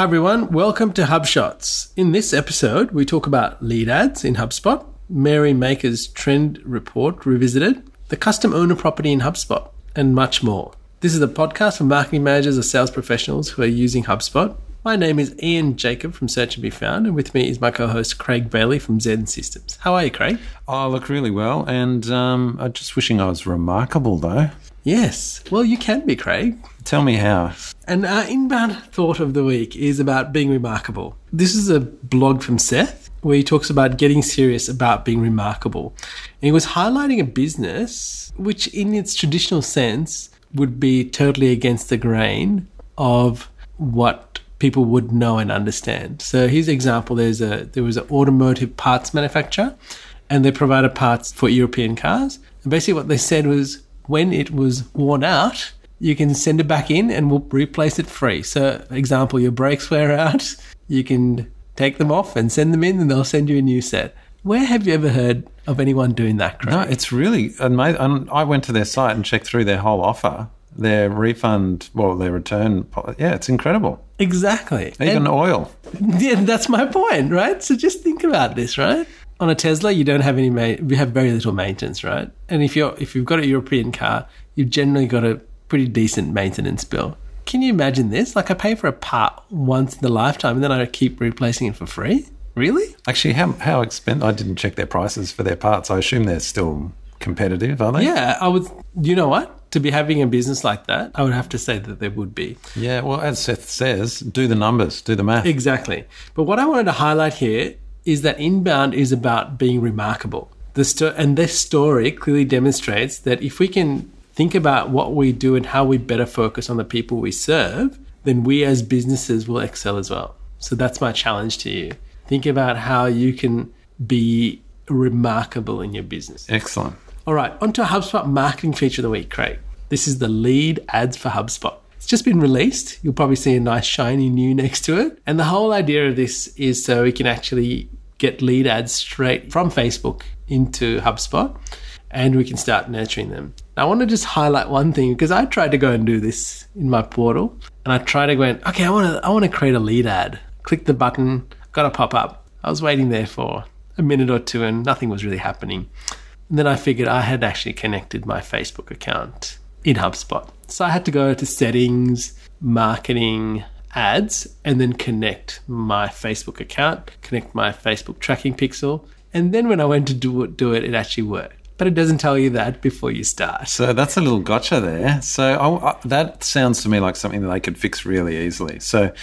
Hi everyone, welcome to HubShots. In this episode, we talk about lead ads in HubSpot, Mary Meeker's trend report revisited, the custom owner property in HubSpot, and much more. This is a podcast for marketing managers or sales professionals who are using HubSpot. My name is Ian Jacob from Search and Be Found, and with me is my co-host Craig Bailey from XEN Systems. How are you, Craig? I look really well, and um, I'm just wishing I was remarkable though. Yes. Well, you can be, Craig. Tell me how. And our uh, inbound thought of the week is about being remarkable. This is a blog from Seth where he talks about getting serious about being remarkable. And he was highlighting a business which, in its traditional sense, would be totally against the grain of what people would know and understand. So his example there's a there was an automotive parts manufacturer and they provided parts for European cars. And basically what they said was when it was worn out, you can send it back in and we'll replace it free. So, example, your brakes wear out, you can take them off and send them in, and they'll send you a new set. Where have you ever heard of anyone doing that? Craig? No, it's really amazing. I went to their site and checked through their whole offer, their refund, well, their return. Yeah, it's incredible. Exactly. Even and, oil. Yeah, that's my point, right? So just think about this, right? on a Tesla, you don't have any ma- you have very little maintenance, right? And if you're if you've got a European car, you've generally got a pretty decent maintenance bill. Can you imagine this? Like I pay for a part once in the lifetime, and then I keep replacing it for free. Really? Actually, how how expensive? I didn't check their prices for their parts. I assume they're still competitive, are they? Yeah, I would. You know what? To be having a business like that, I would have to say that there would be. Yeah, well, as Seth says, do the numbers, do the math. Exactly. But what I wanted to highlight here is that inbound is about being remarkable. The sto- and this story clearly demonstrates that if we can think about what we do and how we better focus on the people we serve, then we as businesses will excel as well. So that's my challenge to you. Think about how you can be remarkable in your business. Excellent. All right, on to a HubSpot marketing feature of the week, Craig. This is the lead ads for HubSpot. It's just been released. You'll probably see a nice shiny new next to it. And the whole idea of this is so we can actually get lead ads straight from Facebook into HubSpot and we can start nurturing them. I want to just highlight one thing because I tried to go and do this in my portal and I tried to go in, okay, I want to, I want to create a lead ad. Click the button, got a pop up. I was waiting there for a minute or two and nothing was really happening. And then I figured I had actually connected my Facebook account in HubSpot. So I had to go to settings, marketing, ads, and then connect my Facebook account, connect my Facebook tracking pixel. And then when I went to do it, do it, it actually worked. But it doesn't tell you that before you start. So that's a little gotcha there. So I, I, that sounds to me like something that they could fix really easily. So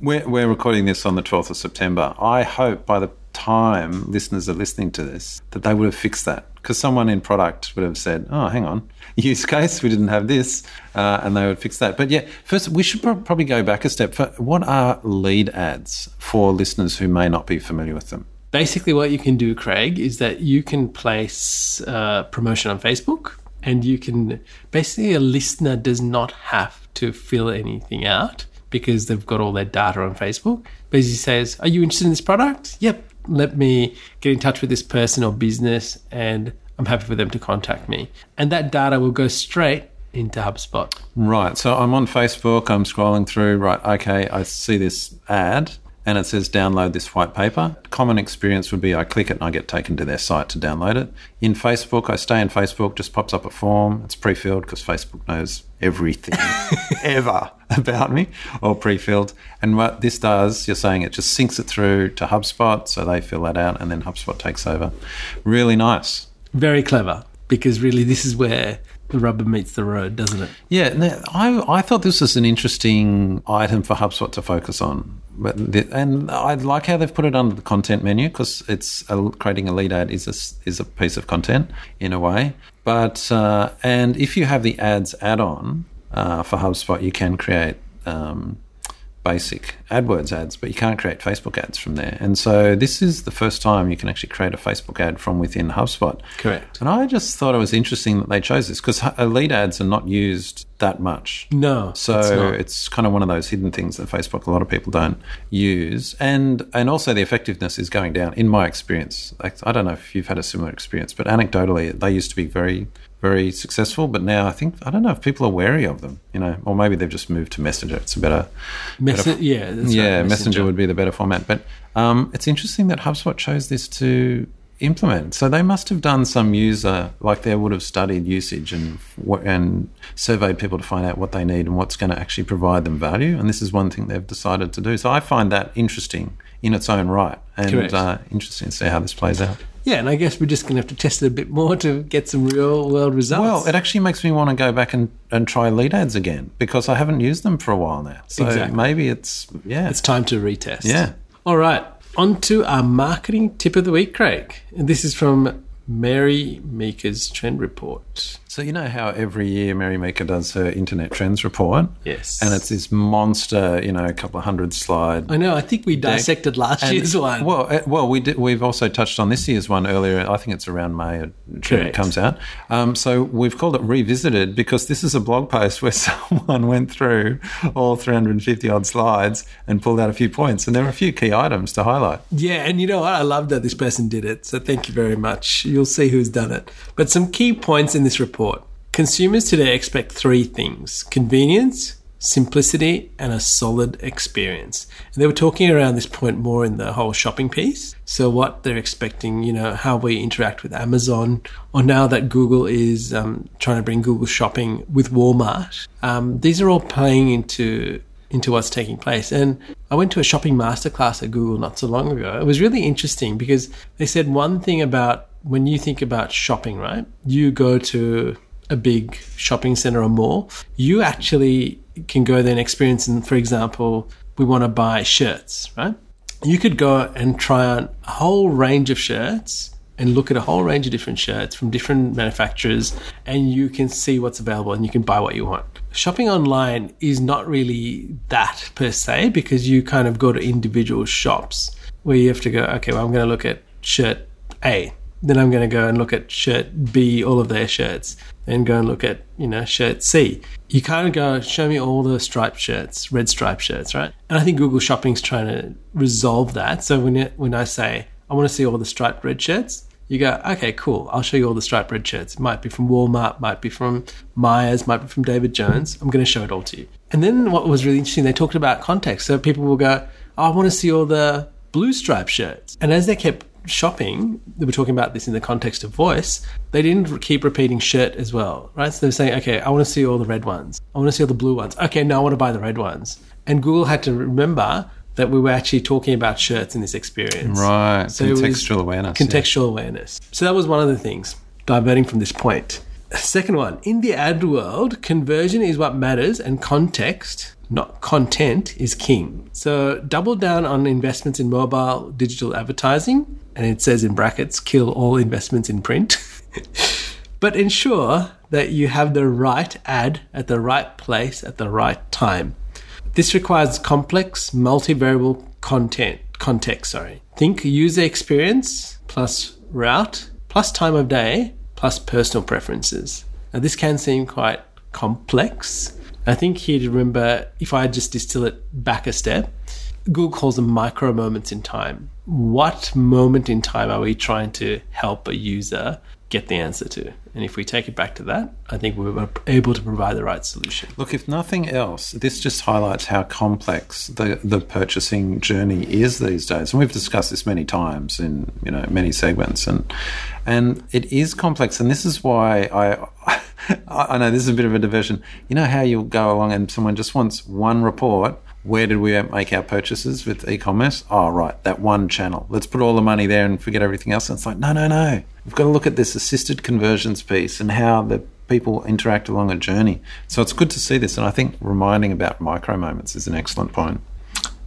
we're, we're recording this on the 12th of September. I hope by the time listeners are listening to this that they would have fixed that because someone in product would have said, "Oh, hang on, use case we didn't have this," uh, and they would fix that. But yeah, first we should pro- probably go back a step. For what are lead ads for listeners who may not be familiar with them? Basically, what you can do, Craig, is that you can place uh, promotion on Facebook, and you can basically a listener does not have to fill anything out because they've got all their data on Facebook. Basically says, Are you interested in this product? Yep let me get in touch with this person or business and I'm happy for them to contact me. And that data will go straight into HubSpot. Right. So I'm on Facebook, I'm scrolling through, right, okay, I see this ad and it says download this white paper. Common experience would be I click it and I get taken to their site to download it. In Facebook, I stay in Facebook, just pops up a form. It's pre filled because Facebook knows everything ever about me or pre filled. And what this does, you're saying it just syncs it through to HubSpot. So they fill that out and then HubSpot takes over. Really nice. Very clever because really this is where the rubber meets the road, doesn't it? Yeah, I, I thought this was an interesting item for HubSpot to focus on. But the, and I like how they've put it under the content menu because it's a, creating a lead ad is a, is a piece of content in a way. But uh, and if you have the ads add-on uh, for HubSpot, you can create um, basic AdWords ads, but you can't create Facebook ads from there. And so this is the first time you can actually create a Facebook ad from within HubSpot. Correct. And I just thought it was interesting that they chose this because lead ads are not used that much. No. So it's not. it's kind of one of those hidden things that Facebook a lot of people don't use, and and also the effectiveness is going down. In my experience, Like, I don't know if you've had a similar experience, but anecdotally, they used to be very very successful, but now I think I don't know if people are wary of them, you know, or maybe they've just moved to Messenger. It's a better, Messi- yeah, that's yeah, right, Messenger. would be the better format. But um, it's interesting that HubSpot chose this to implement. So they must have done some user, like they would have studied usage and and surveyed people to find out what they need and what's going to actually provide them value. And this is one thing they've decided to do. So I find that interesting in its own right, and uh, interesting to see how this plays out. Yeah, and I guess we're just going to have to test it a bit more to get some real world results. Well, it actually makes me want to go back and, and try lead ads again because I haven't used them for a while now. So Exactly. maybe it's yeah. it's time to retest. Yeah. All right. On to our marketing tip of the week, Craig. And this is from Mary Meeker's Trend Report. So you know how every year Mary Meeker does her internet trends report, Yes. and it's this monster, you know, a couple of hundred slide I know. I think we dissected last And- year's one. Well, uh, well, we did, we've also touched on this year's one earlier. I think it's around May it comes out. Um, so we've called it revisited because this is a blog post where someone went through all 350 odd slides and pulled out a few points, and there are a few key items to highlight. Yeah, and you know what? I love that this person did it. So thank you very much. You'll see who's done it. But some key points in this report. Consumers today expect three things convenience, simplicity, and a solid experience. And they were talking around this point more in the whole shopping piece. So, what they're expecting, you know, how we interact with Amazon, or now that Google is um, trying to bring Google shopping with Walmart. Um, these are all playing into into what's taking place. And I went to a shopping masterclass at Google not so long ago. It was really interesting because they said one thing about when you think about shopping, right? You go to a big shopping center or mall, you actually can go there and experience, and for example, we want to buy shirts, right? You could go and try on a whole range of shirts and look at a whole range of different shirts from different manufacturers and you can see what's available and you can buy what you want. Shopping online is not really that per se because you kind of go to individual shops where you have to go, okay, well, I'm going to look at shirt A. Then I'm going to go and look at shirt B, all of their shirts, and go and look at, you know, shirt C. You kind of go, show me all the striped shirts, red striped shirts, right? And I think Google Shopping's trying to resolve that. So when, it, when I say, I want to see all the striped red shirts, you go, okay, cool. I'll show you all the striped red shirts. It might be from Walmart, might be from Myers, might be from David Jones. I'm going to show it all to you. And then what was really interesting, they talked about context. So people will go, oh, I want to see all the blue striped shirts. And as they kept shopping, they were talking about this in the context of voice, they didn't keep repeating shirt as well, right? So they were saying, okay, I want to see all the red ones. I want to see all the blue ones. Okay, now I want to buy the red ones. And Google had to remember that we were actually talking about shirts in this experience. Right, So contextual awareness. yeah. Contextual awareness. So that was one of the things, diverting from this point. Second one, in the ad world, conversion is what matters and context, not content, is king. So double down on investments in mobile digital advertising, and it says in brackets, kill all investments in print. but ensure that you have the right ad at the right place at the right time. This requires complex, multivariable content context, sorry. Think user experience plus route plus time of day plus personal preferences. Now this can seem quite complex. I think here to remember if I just distill it back a step, Google calls them micro moments in time. What moment in time are we trying to help a user get the answer to? And if we take it back to that, I think we were able to provide the right solution. Look, if nothing else, this just highlights how complex the, the purchasing journey is these days. And we've discussed this many times in you know many segments, and and it is complex. And this is why I I know this is a bit of a diversion. You know how you'll go along and someone just wants one report. Where did we make our purchases with e-commerce? Oh, right, that one channel. Let's put all the money there and forget everything else. And it's like, no, no, no. We've got to look at this assisted conversions piece and how the people interact along a journey. So it's good to see this. And I think reminding about micro moments is an excellent point.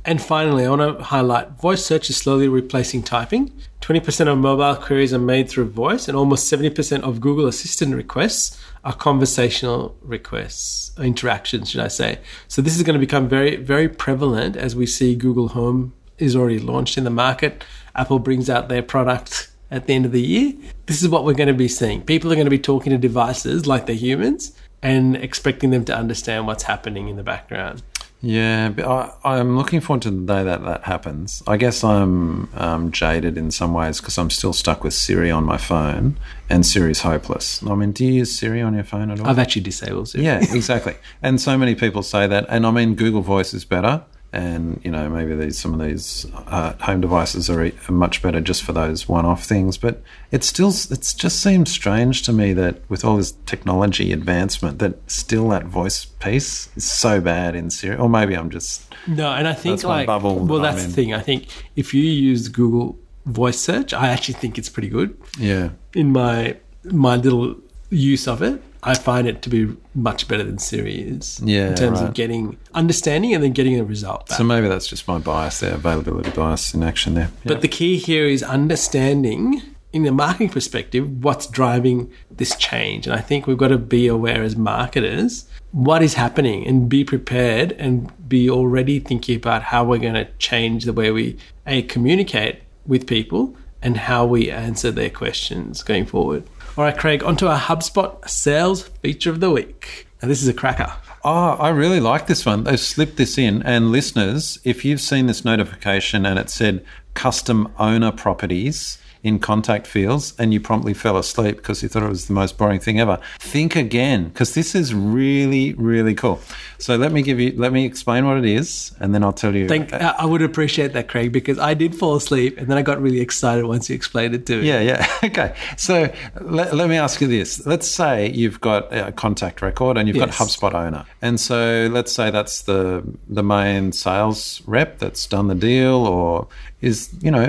And finally, I want to highlight voice search is slowly replacing typing. 20% of mobile queries are made through voice, and almost 70% of Google Assistant requests are conversational requests, interactions, should I say. So, this is going to become very, very prevalent as we see Google Home is already launched in the market. Apple brings out their product at the end of the year. This is what we're going to be seeing. People are going to be talking to devices like they're humans, and expecting them to understand what's happening in the background. Yeah, but I, I'm looking forward to the day that that happens. I guess I'm um, jaded in some ways because I'm still stuck with Siri on my phone, and Siri's hopeless. I mean, do you use Siri on your phone at all? I've actually disabled Siri. yeah, exactly. And so many people say that. And I mean, Google Voice is better, and you know maybe these some of these uh, home devices are, are much better just for those one-off things. But it still it just seems strange to me that with all this technology advancement, that still that voice piece is so bad in Siri. Or maybe I'm just No, and I think like bubble well, that that's the thing. I think if you use Google Voice Search, I actually think it's pretty good. yeah. In my my little use of it, I find it to be much better than Siri is. Yeah, in terms right. of getting understanding and then getting a result. Back. So maybe that's just my bias there, availability bias in action there. Yeah. But the key here is understanding, in a marketing perspective, what's driving this change. And I think we've got to be aware as marketers what is happening and be prepared and be already thinking about how we're going to change the way we a, communicate with people and how we answer their questions going forward. All right, Craig, onto our HubSpot sales feature of the week. Now, this is a cracker. Oh, I really like this one. They've slipped this in. And listeners, if you've seen this notification and it said custom owner properties in contact fields and you promptly fell asleep because you thought it was the most boring thing ever, think again because this is really, really cool. So let me give you, let me explain what it is and then I'll tell you. Thank, I I would appreciate that, Craig, because I did fall asleep and then I got really excited once you explained it to me. Yeah, yeah. Okay. So let, let me ask you this. Let's say you've got a contact record and you've got HubSpot owner. And so let's say that's the the main sales rep that's done the deal or is, you know,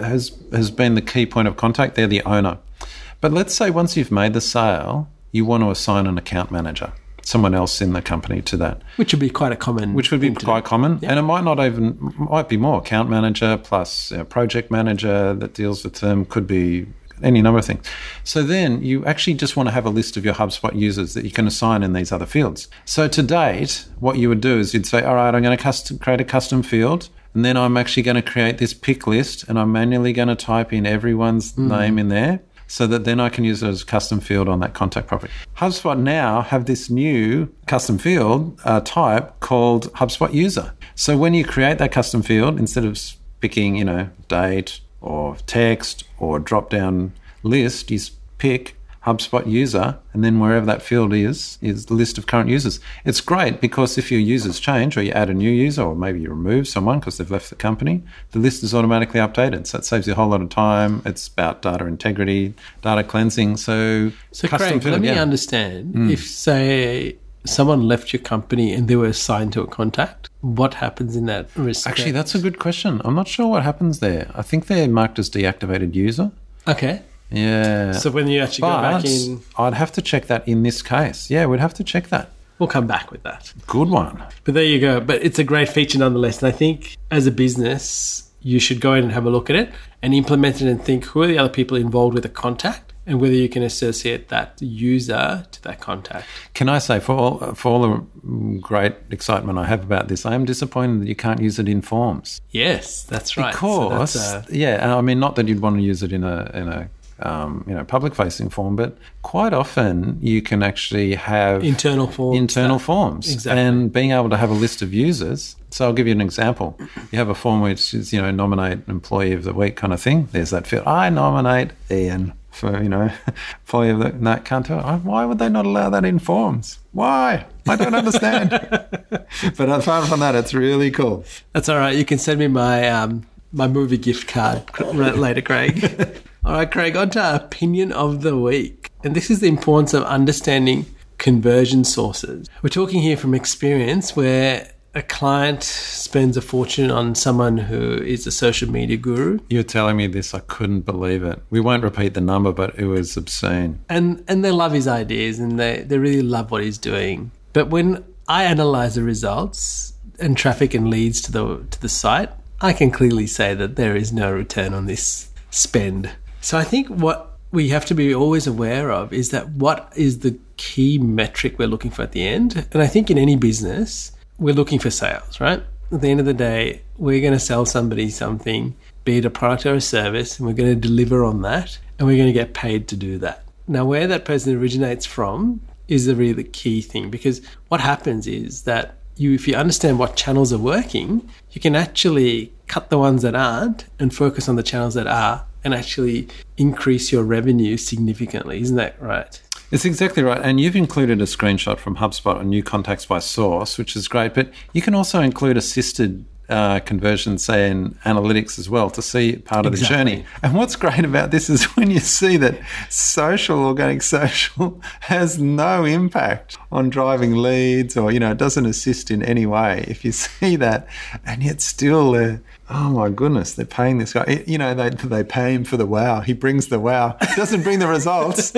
has has been the key point of contact. They're the owner. But let's say once you've made the sale, you want to assign an account manager, someone else in the company to that Which would be quite a common. which would be quite do. common. And it might not even might be more account manager plus project manager that deals with them. Could be any number of things. So then you actually just want to have a list of your HubSpot users that you can assign in these other fields. So to date, what you would do is you'd say, all right, I'm going to custom, create a custom field. And then I'm actually going to create this pick list and I'm manually going to type in everyone's name in there so that then I can use it as a custom field on that contact property. HubSpot now have this new custom field uh, type called HubSpot user. So when you create that custom field, instead of picking, you know, date or text or drop down list, you pick HubSpot user, and then wherever that field is, is the list of current users. It's great because if your users change or you add a new user or maybe you remove someone because they've left the company, the list is automatically updated. So it saves you a whole lot of time. It's about data integrity, data cleansing. So, So, custom Craig, field, let me yeah. Understand. Hmm. If, say, someone left your company and they were assigned to a contact, what happens in that respect? Actually, that's a good question. I'm not sure what happens there. I think they're marked as deactivated user. okay. Yeah. So when you actually go back in, I'd have to check that in this case. Yeah, we'd have to check that. we'll come back with that. Good one. But there you go. But it's a great feature nonetheless. And I think as a business, you should go in and have a look at it and implement it and think who are the other people involved with a contact and whether you can associate that user to that contact. Can I say, for all, for all the great excitement I have about this, I am disappointed that you can't use it in forms. Yes, that's right. So Because, that's, uh, yeah, I mean, not that you'd want to use it in a in a um, you know public facing form, but quite often you can actually have internal forms. internal that- forms Exactly. and being able to have a list of users. So I'll give you an example. You have a form which is you know nominate employee of the week kind of thing. There's that field. I nominate Ian for you know employee of the no can't do it. Why would they not allow that in forms? Why? I don't understand. but apart from that, it's really cool. That's all right. You can send me my um, my movie gift card later, Craig. All right, Craig. On to our opinion of the week, and this is the importance of understanding conversion sources. We're talking here from experience, where a client spends a fortune on someone who is a social media guru, You're telling me this, I couldn't believe it. We won't repeat the number, but it was obscene. and and they love his ideas and they they really love what he's doing. But when I analyze the results and traffic and leads to the to the site, I can clearly say that there is no return on this spend. So I think what we have to be always aware of is that what is the key metric we're looking for at the end? And I think in any business, we're looking for sales, right? At the end of the day, we're going to sell somebody something, be it a product or a service, and we're going to deliver on that, and we're going to get paid to do that. Now, where that person originates from is the really key thing because what happens is that you, if you understand what channels are working, you can actually cut the ones that aren't and focus on the channels that are and actually increase your revenue significantly. Isn't that right? It's exactly right. And you've included a screenshot from HubSpot on new contacts by source, which is great. But you can also include assisted uh, conversion, say in analytics as well, to see part of Exactly. the journey. And what's great about this is when you see that social, organic social, has no impact on driving leads or, you know, it doesn't assist in any way. If you see that, and yet still they're, oh my goodness, they're paying this guy. You know, they, they pay him for the wow. He brings the wow, doesn't bring the results.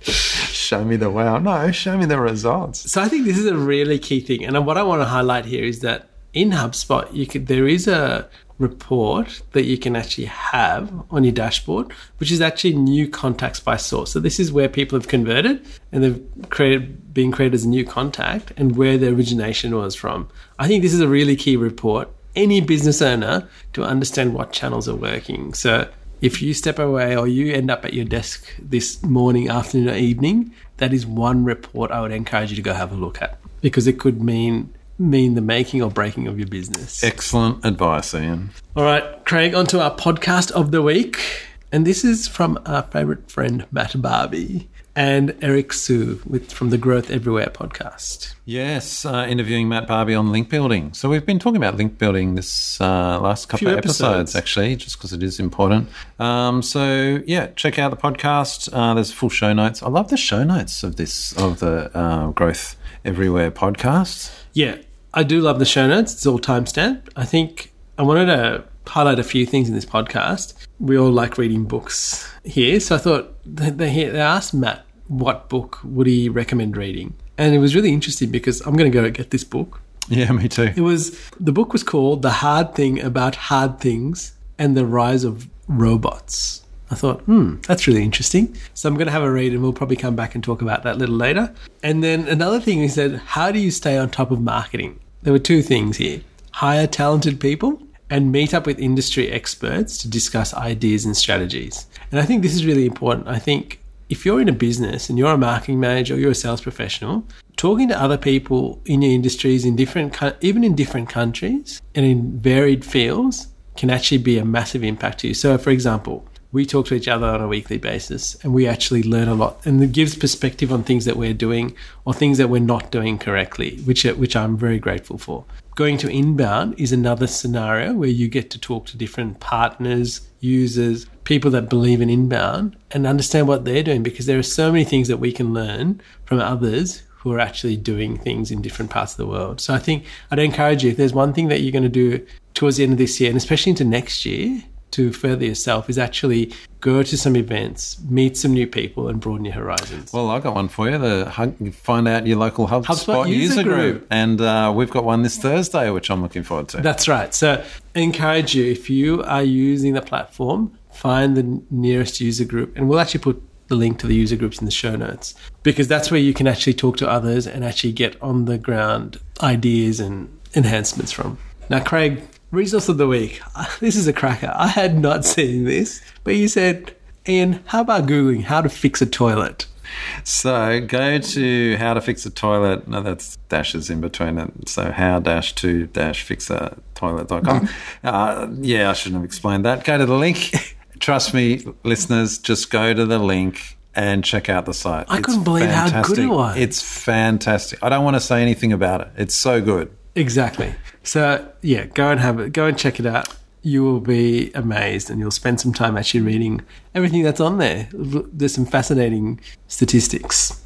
show me the wow. No, show me the results. So I think this is a really key thing, and what I want to highlight here is that in HubSpot, you could there is a report that you can actually have on your dashboard, which is actually new contacts by source. So this is where people have converted and they've created being created as a new contact and where the origination was from. I think this is a really key report. Any business owner to understand what channels are working. So if you step away or you end up at your desk this morning, afternoon, or evening, that is one report I would encourage you to go have a look at because it could mean mean the making or breaking of your business. Excellent advice, Ian. All right, Craig, on to our podcast of the week. And this is from our favorite friend, Matt Barby, and Eric Siu with, from the Growth Everywhere podcast. Yes, uh, interviewing Matt Barby on link building. So we've been talking about link building this uh, last couple Few of episodes, episodes. actually, just because it is important. Um, so yeah, check out the podcast. Uh, there's full show notes. I love the show notes of this of the uh, Growth Everywhere podcast. Yeah, I do love the show notes. It's all timestamped. I think I wanted to highlight a few things in this podcast. We all like reading books here, so I thought they, they asked Matt what book would he recommend reading, and it was really interesting because I'm going to go get this book. Yeah, me too. It was the book was called "The Hard Thing About Hard Things and the Rise of Robots." I thought, hmm, that's really interesting. So I'm going to have a read, and we'll probably come back and talk about that a little later. And then another thing he said, how do you stay on top of marketing? There were two things here: hire talented people and meet up with industry experts to discuss ideas and strategies. And I think this is really important. I think if you're in a business and you're a marketing manager or you're a sales professional, talking to other people in your industries in different, even in different countries and in varied fields can actually be a massive impact to you. So, for example, we talk to each other on a weekly basis and we actually learn a lot and it gives perspective on things that we're doing or things that we're not doing correctly, which, which I'm very grateful for. Going to inbound is another scenario where you get to talk to different partners, users, people that believe in inbound and understand what they're doing because there are so many things that we can learn from others who are actually doing things in different parts of the world. So I think I'd encourage you if there's one thing that you're going to do towards the end of this year and especially into next year to further yourself is actually go to some events, meet some new people and broaden your horizons. Well, I got one for you. The hug- find out your local HubSpot, HubSpot user, user group, group. and uh, we've got one this Thursday, which I'm looking forward to. That's right. So I encourage you if you are using the platform, find the nearest user group, and we'll actually put the link to the user groups in the show notes because that's where you can actually talk to others and actually get on the ground ideas and enhancements from. Now, Craig, resource of the week. This is a cracker. I had not seen this, but you said, Ian, how about Googling how to fix a toilet? So go to how to fix a toilet. No, that's dashes in between it. So how dash to dash fix a toilet.com. uh, yeah, I shouldn't have explained that. Go to the link. Trust me, listeners, just go to the link and check out the site. I couldn't believe how good it was. It's fantastic. I don't want to say anything about it. It's so good. Exactly. So yeah, go and have it. Go and check it out. You will be amazed, and you'll spend some time actually reading everything that's on there. There's some fascinating statistics.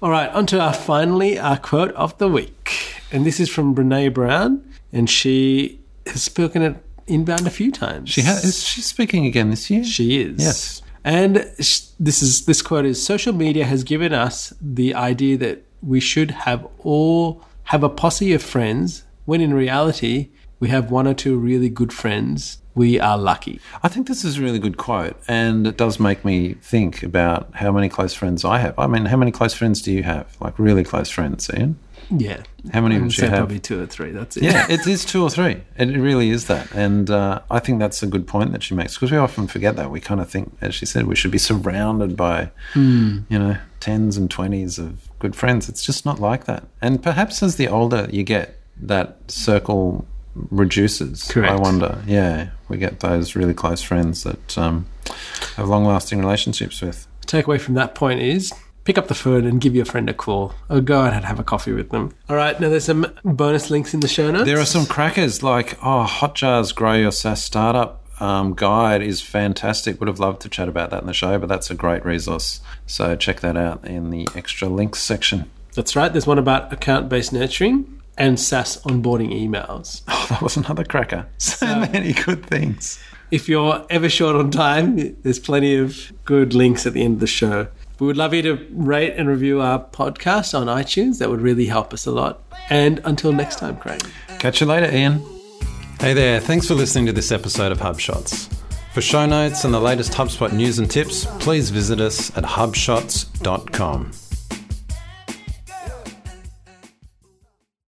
All right, on to our finally our quote of the week, and this is from Brene Brown, and she has spoken at Inbound a few times. She ha- is she speaking again this year? She is. Yes. And this is this quote is social media has given us the idea that we should have all have a posse of friends when in reality we have one or two really good friends. We are lucky. I think this is a really good quote, and it does make me think about how many close friends I have. I mean, how many close friends do you have? Like really close friends, Ian? Yeah. How many would you have? probably two or three. That's it. Yeah, it is two or three. It really is that. And uh, I think that's a good point that she makes because we often forget that. We kind of think, as she said, we should be surrounded by, Hmm. you know, tens and twenties of good friends. It's just not like that. And perhaps as the older you get, that circle reduces. Correct. I wonder. Yeah, we get those really close friends that um, have long lasting relationships with. takeaway from that point is pick up the phone and give your friend a call or go out and have a coffee with them. All right, now there's some bonus links in the show notes. There are some crackers like, oh, Hotjar's Grow Your SaaS Startup um, guide is fantastic. Would have loved to chat about that in the show, but that's a great resource. So check that out in the extra links section. That's right. There's one about account based nurturing and SaaS onboarding emails. Oh, that was another cracker. So many good things. If you're ever short on time, there's plenty of good links at the end of the show. We would love you to rate and review our podcast on iTunes. That would really help us a lot. And until next time, Craig. Catch you later, Ian. Hey there, thanks for listening to this episode of HubShots. For show notes and the latest HubSpot news and tips, please visit us at hubshots.com.